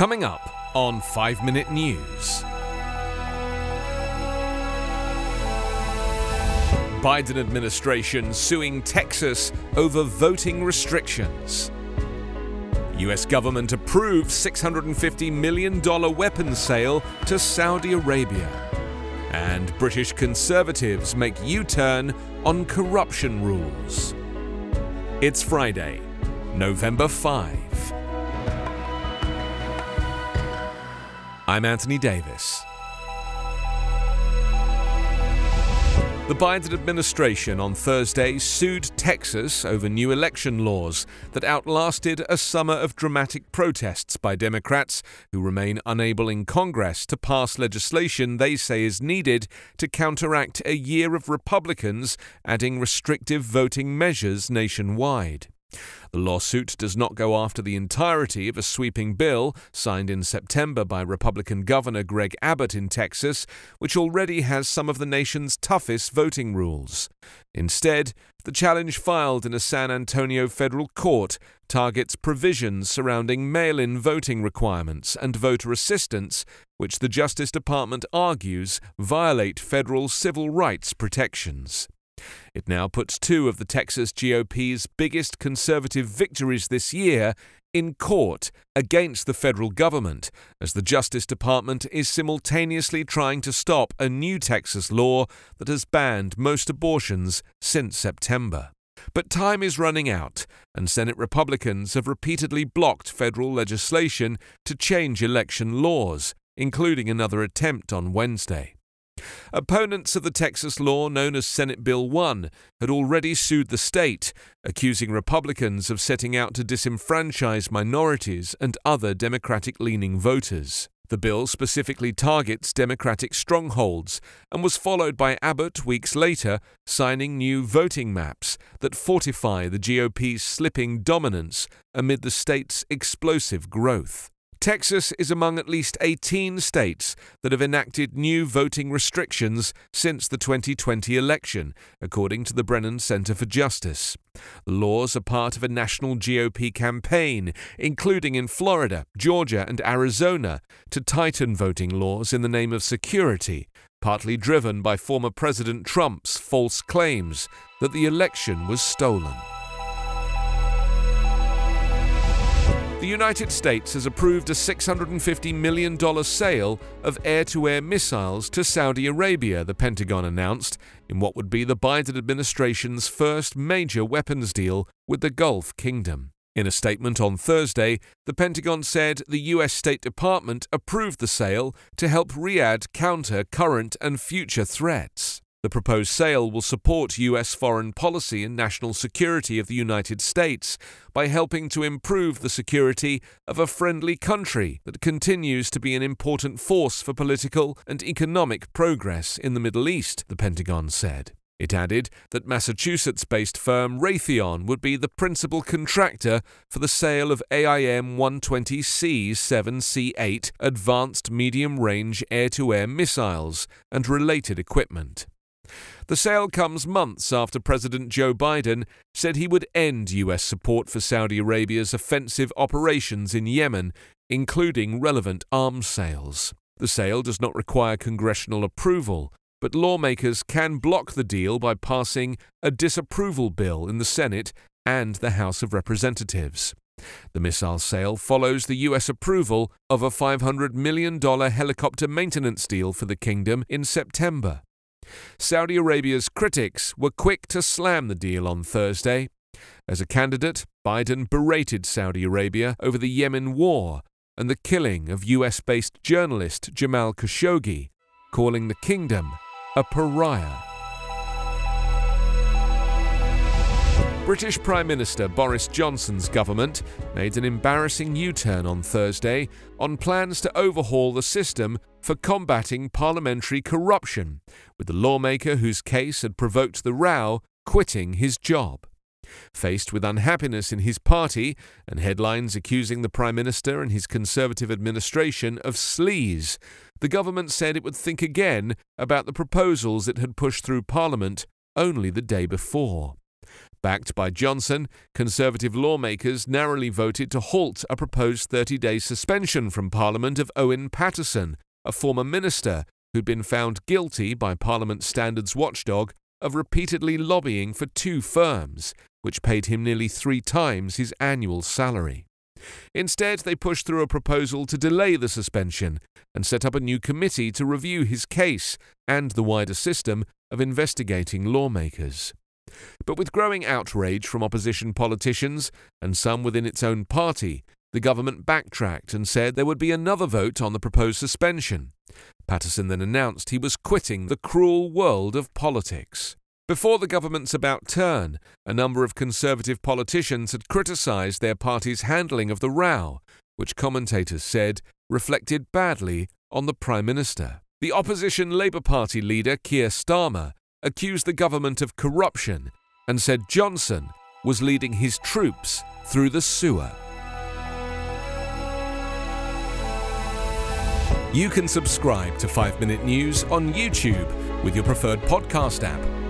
Coming up on 5 Minute News. Biden administration suing Texas over voting restrictions. US government approves $650 million weapons sale to Saudi Arabia. And British Conservatives make U turn on corruption rules. It's Friday, November 5. I'm Anthony Davis. The Biden administration on Thursday sued Texas over new election laws that outlasted a summer of dramatic protests by Democrats who remain unable in Congress to pass legislation they say is needed to counteract a year of Republicans adding restrictive voting measures nationwide. The lawsuit does not go after the entirety of a sweeping bill signed in September by Republican Governor Greg Abbott in Texas, which already has some of the nation's toughest voting rules. Instead, the challenge filed in a San Antonio federal court targets provisions surrounding mail in voting requirements and voter assistance, which the Justice Department argues violate federal civil rights protections. It now puts two of the Texas GOP's biggest conservative victories this year in court against the federal government, as the Justice Department is simultaneously trying to stop a new Texas law that has banned most abortions since September. But time is running out, and Senate Republicans have repeatedly blocked federal legislation to change election laws, including another attempt on Wednesday. Opponents of the Texas law known as Senate Bill 1 had already sued the state, accusing Republicans of setting out to disenfranchise minorities and other Democratic leaning voters. The bill specifically targets Democratic strongholds and was followed by Abbott weeks later signing new voting maps that fortify the GOP's slipping dominance amid the state's explosive growth. Texas is among at least 18 states that have enacted new voting restrictions since the 2020 election, according to the Brennan Center for Justice. The laws are part of a national GOP campaign, including in Florida, Georgia, and Arizona, to tighten voting laws in the name of security, partly driven by former President Trump's false claims that the election was stolen. The United States has approved a $650 million sale of air to air missiles to Saudi Arabia, the Pentagon announced, in what would be the Biden administration's first major weapons deal with the Gulf Kingdom. In a statement on Thursday, the Pentagon said the U.S. State Department approved the sale to help Riyadh counter current and future threats. The proposed sale will support U.S. foreign policy and national security of the United States by helping to improve the security of a friendly country that continues to be an important force for political and economic progress in the Middle East, the Pentagon said. It added that Massachusetts based firm Raytheon would be the principal contractor for the sale of AIM 120C 7C8 advanced medium range air to air missiles and related equipment. The sale comes months after President Joe Biden said he would end U.S. support for Saudi Arabia's offensive operations in Yemen, including relevant arms sales. The sale does not require congressional approval, but lawmakers can block the deal by passing a disapproval bill in the Senate and the House of Representatives. The missile sale follows the U.S. approval of a $500 million helicopter maintenance deal for the kingdom in September. Saudi Arabia's critics were quick to slam the deal on Thursday. As a candidate, Biden berated Saudi Arabia over the Yemen war and the killing of US based journalist Jamal Khashoggi, calling the kingdom a pariah. British Prime Minister Boris Johnson's government made an embarrassing U turn on Thursday on plans to overhaul the system for combating parliamentary corruption, with the lawmaker whose case had provoked the row quitting his job. Faced with unhappiness in his party and headlines accusing the Prime Minister and his Conservative administration of sleaze, the government said it would think again about the proposals it had pushed through Parliament only the day before. Backed by Johnson, Conservative lawmakers narrowly voted to halt a proposed 30 day suspension from Parliament of Owen Paterson, a former minister who'd been found guilty by Parliament's standards watchdog of repeatedly lobbying for two firms, which paid him nearly three times his annual salary. Instead, they pushed through a proposal to delay the suspension and set up a new committee to review his case and the wider system of investigating lawmakers. But with growing outrage from opposition politicians and some within its own party, the government backtracked and said there would be another vote on the proposed suspension. Paterson then announced he was quitting the cruel world of politics. Before the government's about turn, a number of Conservative politicians had criticised their party's handling of the row, which commentators said reflected badly on the Prime Minister. The opposition Labour Party leader Keir Starmer accused the government of corruption and said Johnson was leading his troops through the sewer. You can subscribe to 5 Minute News on YouTube with your preferred podcast app